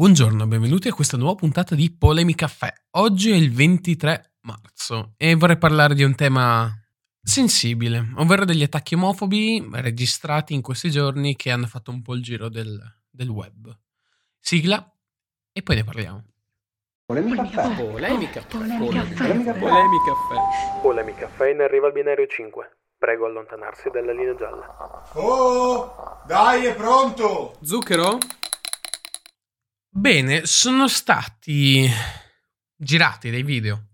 Buongiorno, benvenuti a questa nuova puntata di Polemi Caffè. Oggi è il 23 marzo e vorrei parlare di un tema sensibile, ovvero degli attacchi omofobi registrati in questi giorni che hanno fatto un po' il giro del, del web. Sigla e poi ne parliamo. Polemi caffè. Polemi caffè. Polemi caffè. Polemi caffè. Polemi caffè in arriva al binario 5. Prego allontanarsi dalla linea gialla. Oh, dai, è pronto! Zucchero? Bene, sono stati girati dei video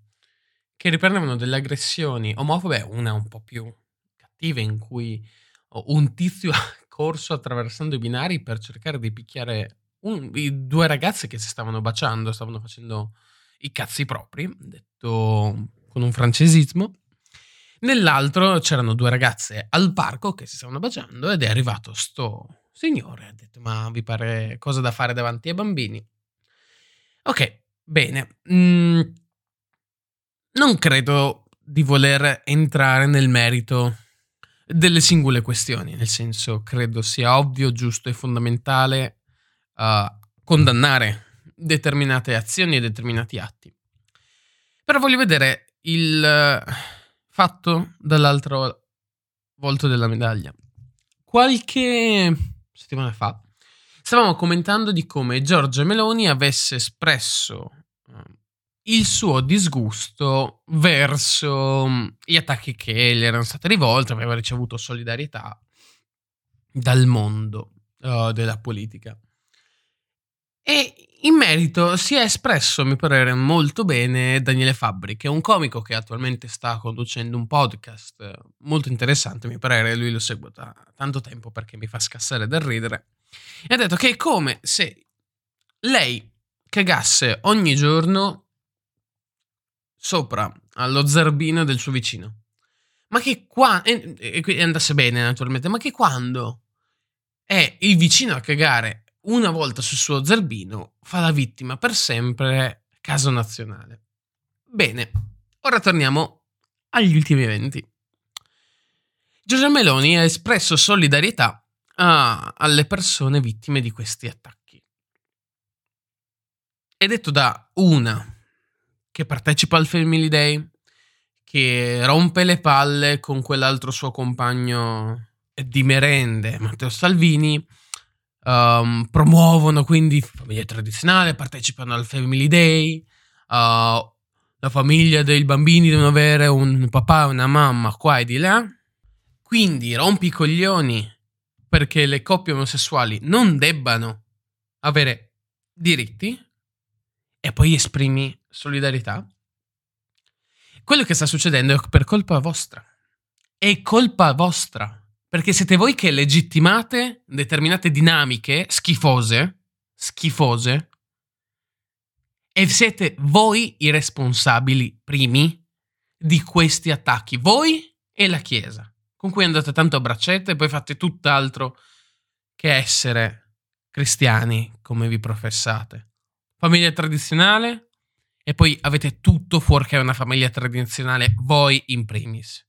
che riprendevano delle aggressioni omofobe, una un po' più cattiva in cui un tizio ha corso attraversando i binari per cercare di picchiare un- due ragazze che si stavano baciando, stavano facendo i cazzi propri, detto con un francesismo. Nell'altro c'erano due ragazze al parco che si stavano baciando ed è arrivato sto signore, ha detto ma vi pare cosa da fare davanti ai bambini? Ok, bene. Mm, non credo di voler entrare nel merito delle singole questioni, nel senso credo sia ovvio, giusto e fondamentale uh, condannare determinate azioni e determinati atti. Però voglio vedere il uh, fatto dall'altro volto della medaglia. Qualche settimana fa stavamo commentando di come Giorgia Meloni avesse espresso uh, il suo disgusto verso mm, gli attacchi che gli erano stati rivolti, aveva ricevuto solidarietà dal mondo uh, della politica. E in merito si è espresso, a mio parere, molto bene Daniele Fabbri, che è un comico che attualmente sta conducendo un podcast eh, molto interessante, a mio parere, lui lo seguo da tanto tempo perché mi fa scassare dal ridere. E ha detto che è come se lei cagasse ogni giorno sopra allo zerbino del suo vicino. Ma che qua e, e andasse bene naturalmente, ma che quando è il vicino a cagare una volta sul suo zerbino fa la vittima per sempre caso nazionale. Bene, ora torniamo agli ultimi eventi. Giorgia Meloni ha espresso solidarietà a, alle persone vittime di questi attacchi. È detto da una che partecipa al Family Day, che rompe le palle con quell'altro suo compagno di merende, Matteo Salvini, um, promuovono quindi famiglia tradizionale, partecipano al Family Day, uh, la famiglia dei bambini devono avere un papà e una mamma qua e di là, quindi rompi i coglioni perché le coppie omosessuali non debbano avere diritti e poi esprimi solidarietà. Quello che sta succedendo è per colpa vostra. È colpa vostra. Perché siete voi che legittimate determinate dinamiche schifose, schifose, e siete voi i responsabili primi di questi attacchi. Voi e la Chiesa, con cui andate tanto a braccette e poi fate tutt'altro che essere cristiani come vi professate. Famiglia tradizionale e poi avete tutto fuorché una famiglia tradizionale, voi in primis.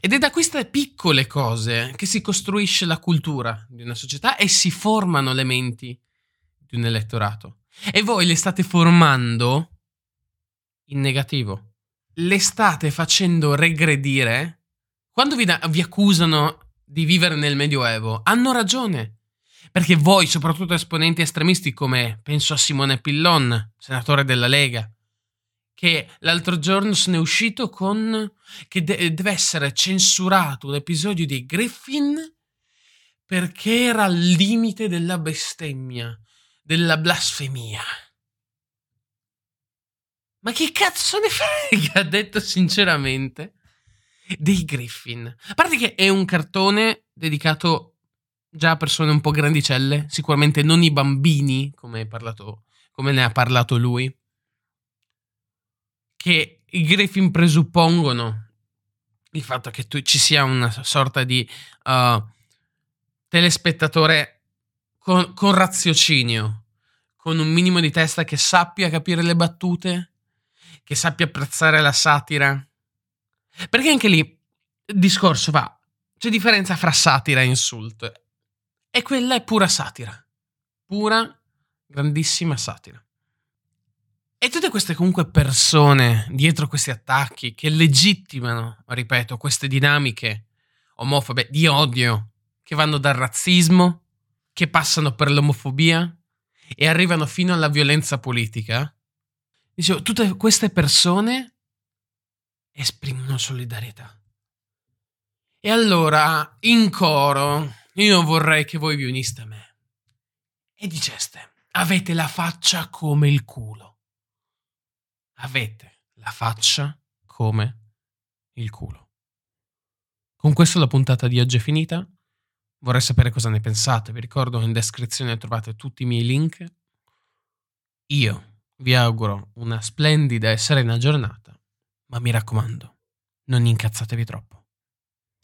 Ed è da queste piccole cose che si costruisce la cultura di una società e si formano le menti di un elettorato. E voi le state formando in negativo. Le state facendo regredire. Quando vi, da- vi accusano di vivere nel Medioevo, hanno ragione. Perché voi, soprattutto esponenti estremisti come penso a Simone Pillon, senatore della Lega, che l'altro giorno se ne è uscito con che de- deve essere censurato un episodio di Griffin perché era al limite della bestemmia, della blasfemia. Ma che cazzo ne frega, detto sinceramente, dei Griffin. A parte che è un cartone dedicato già a persone un po' grandicelle, sicuramente non i bambini, come, parlato, come ne ha parlato lui che i Griffin presuppongono il fatto che tu, ci sia una sorta di uh, telespettatore con, con raziocinio, con un minimo di testa che sappia capire le battute, che sappia apprezzare la satira. Perché anche lì il discorso va, c'è differenza fra satira e insulto. E quella è pura satira. Pura grandissima satira. E tutte queste comunque persone dietro questi attacchi che legittimano, ripeto, queste dinamiche omofobe di odio che vanno dal razzismo, che passano per l'omofobia e arrivano fino alla violenza politica. Dicevo, tutte queste persone esprimono solidarietà. E allora, in coro, io vorrei che voi vi uniste a me e diceste, avete la faccia come il culo avete la faccia come il culo. Con questo la puntata di oggi è finita. Vorrei sapere cosa ne pensate. Vi ricordo che in descrizione trovate tutti i miei link. Io vi auguro una splendida e serena giornata, ma mi raccomando, non incazzatevi troppo.